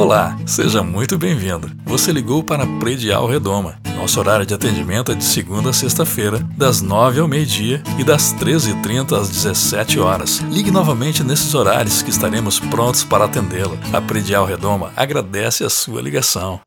Olá, seja muito bem-vindo. Você ligou para Predial Redoma. Nosso horário de atendimento é de segunda a sexta-feira, das 9 ao meio-dia e das 13h30 às 17 horas. Ligue novamente nesses horários que estaremos prontos para atendê-lo. A Predial Redoma agradece a sua ligação.